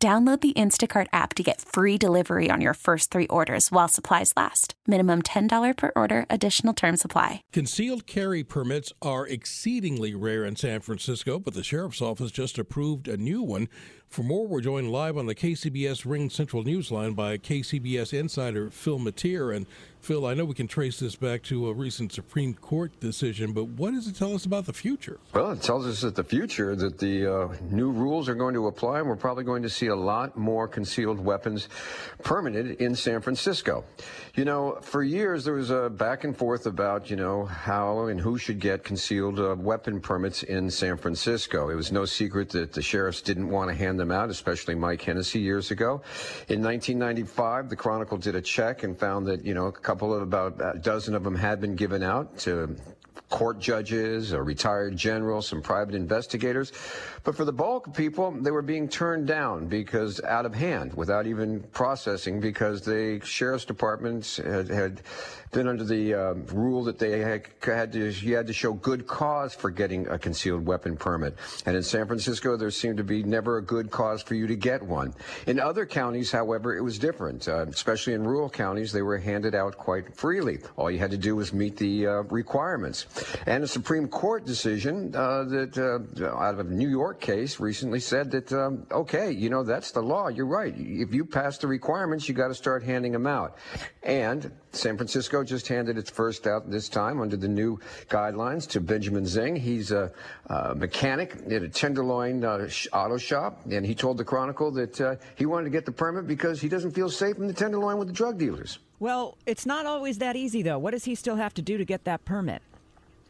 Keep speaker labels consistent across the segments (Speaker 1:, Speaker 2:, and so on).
Speaker 1: Download the Instacart app to get free delivery on your first three orders while supplies last. Minimum $10 per order, additional term supply.
Speaker 2: Concealed carry permits are exceedingly rare in San Francisco, but the sheriff's office just approved a new one. For more, we're joined live on the KCBS RingCentral Newsline by KCBS insider Phil Matier. And Phil, I know we can trace this back to a recent Supreme Court decision, but what does it tell us about the future?
Speaker 3: Well, it tells us that the future, that the uh, new rules are going to apply, and we're probably going to see a lot more concealed weapons permitted in San Francisco. You know, for years there was a back and forth about, you know, how and who should get concealed uh, weapon permits in San Francisco. It was no secret that the sheriffs didn't want to hand them out, especially Mike Hennessy years ago. In 1995, the Chronicle did a check and found that, you know, a couple of about a dozen of them had been given out to court judges, a retired general, some private investigators. But for the bulk of people, they were being turned down because out of hand, without even processing, because the sheriff's departments had, had been under the uh, rule that they had, had, to you had to show good cause for getting a concealed weapon permit. And in San Francisco, there seemed to be never a good cause for you to get one. In other counties, however, it was different. Uh, especially in rural counties, they were handed out quite freely. All you had to do was meet the uh, requirements. And a Supreme Court decision uh, that uh, out of a New York case recently said that um, okay, you know that's the law. You're right. If you pass the requirements, you got to start handing them out. And San Francisco just handed its first out this time under the new guidelines to Benjamin Zing. He's a, a mechanic at a Tenderloin uh, auto shop, and he told the Chronicle that uh, he wanted to get the permit because he doesn't feel safe in the Tenderloin with the drug dealers.
Speaker 4: Well, it's not always that easy, though. What does he still have to do to get that permit?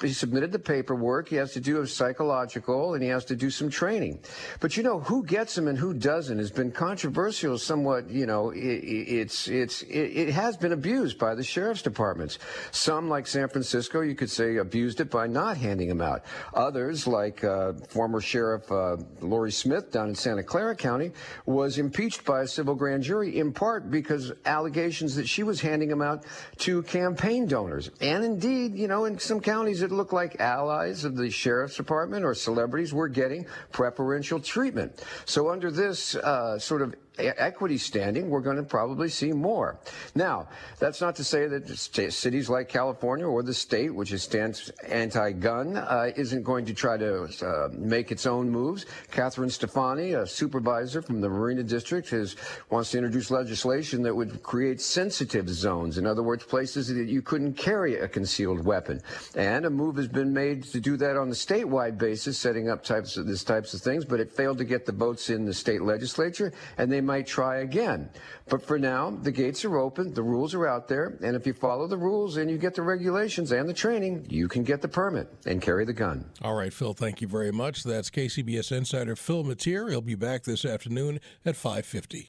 Speaker 3: He submitted the paperwork. He has to do a psychological and he has to do some training. But you know who gets him and who doesn't has been controversial. Somewhat, you know, it, it's it's it, it, has been abused by the sheriff's departments. Some, like San Francisco, you could say abused it by not handing him out. Others, like uh, former Sheriff uh, Laurie Smith down in Santa Clara County, was impeached by a civil grand jury in part because allegations that she was handing him out to campaign donors. And indeed, you know, in some counties look like allies of the sheriff's department or celebrities were getting preferential treatment. So under this uh, sort of equity standing, we're going to probably see more. Now, that's not to say that cities like California or the state, which is stands anti-gun, uh, isn't going to try to uh, make its own moves. Catherine Stefani, a supervisor from the Marina District, has wants to introduce legislation that would create sensitive zones. In other words, places that you couldn't carry a concealed weapon. And a move has been made to do that on the statewide basis, setting up types of these types of things, but it failed to get the votes in the state legislature, and they might try again. But for now, the gates are open, the rules are out there, and if you follow the rules and you get the regulations and the training, you can get the permit and carry the gun.
Speaker 2: All right, Phil, thank you very much. That's KCBS insider Phil Matier. He'll be back this afternoon at 5:50.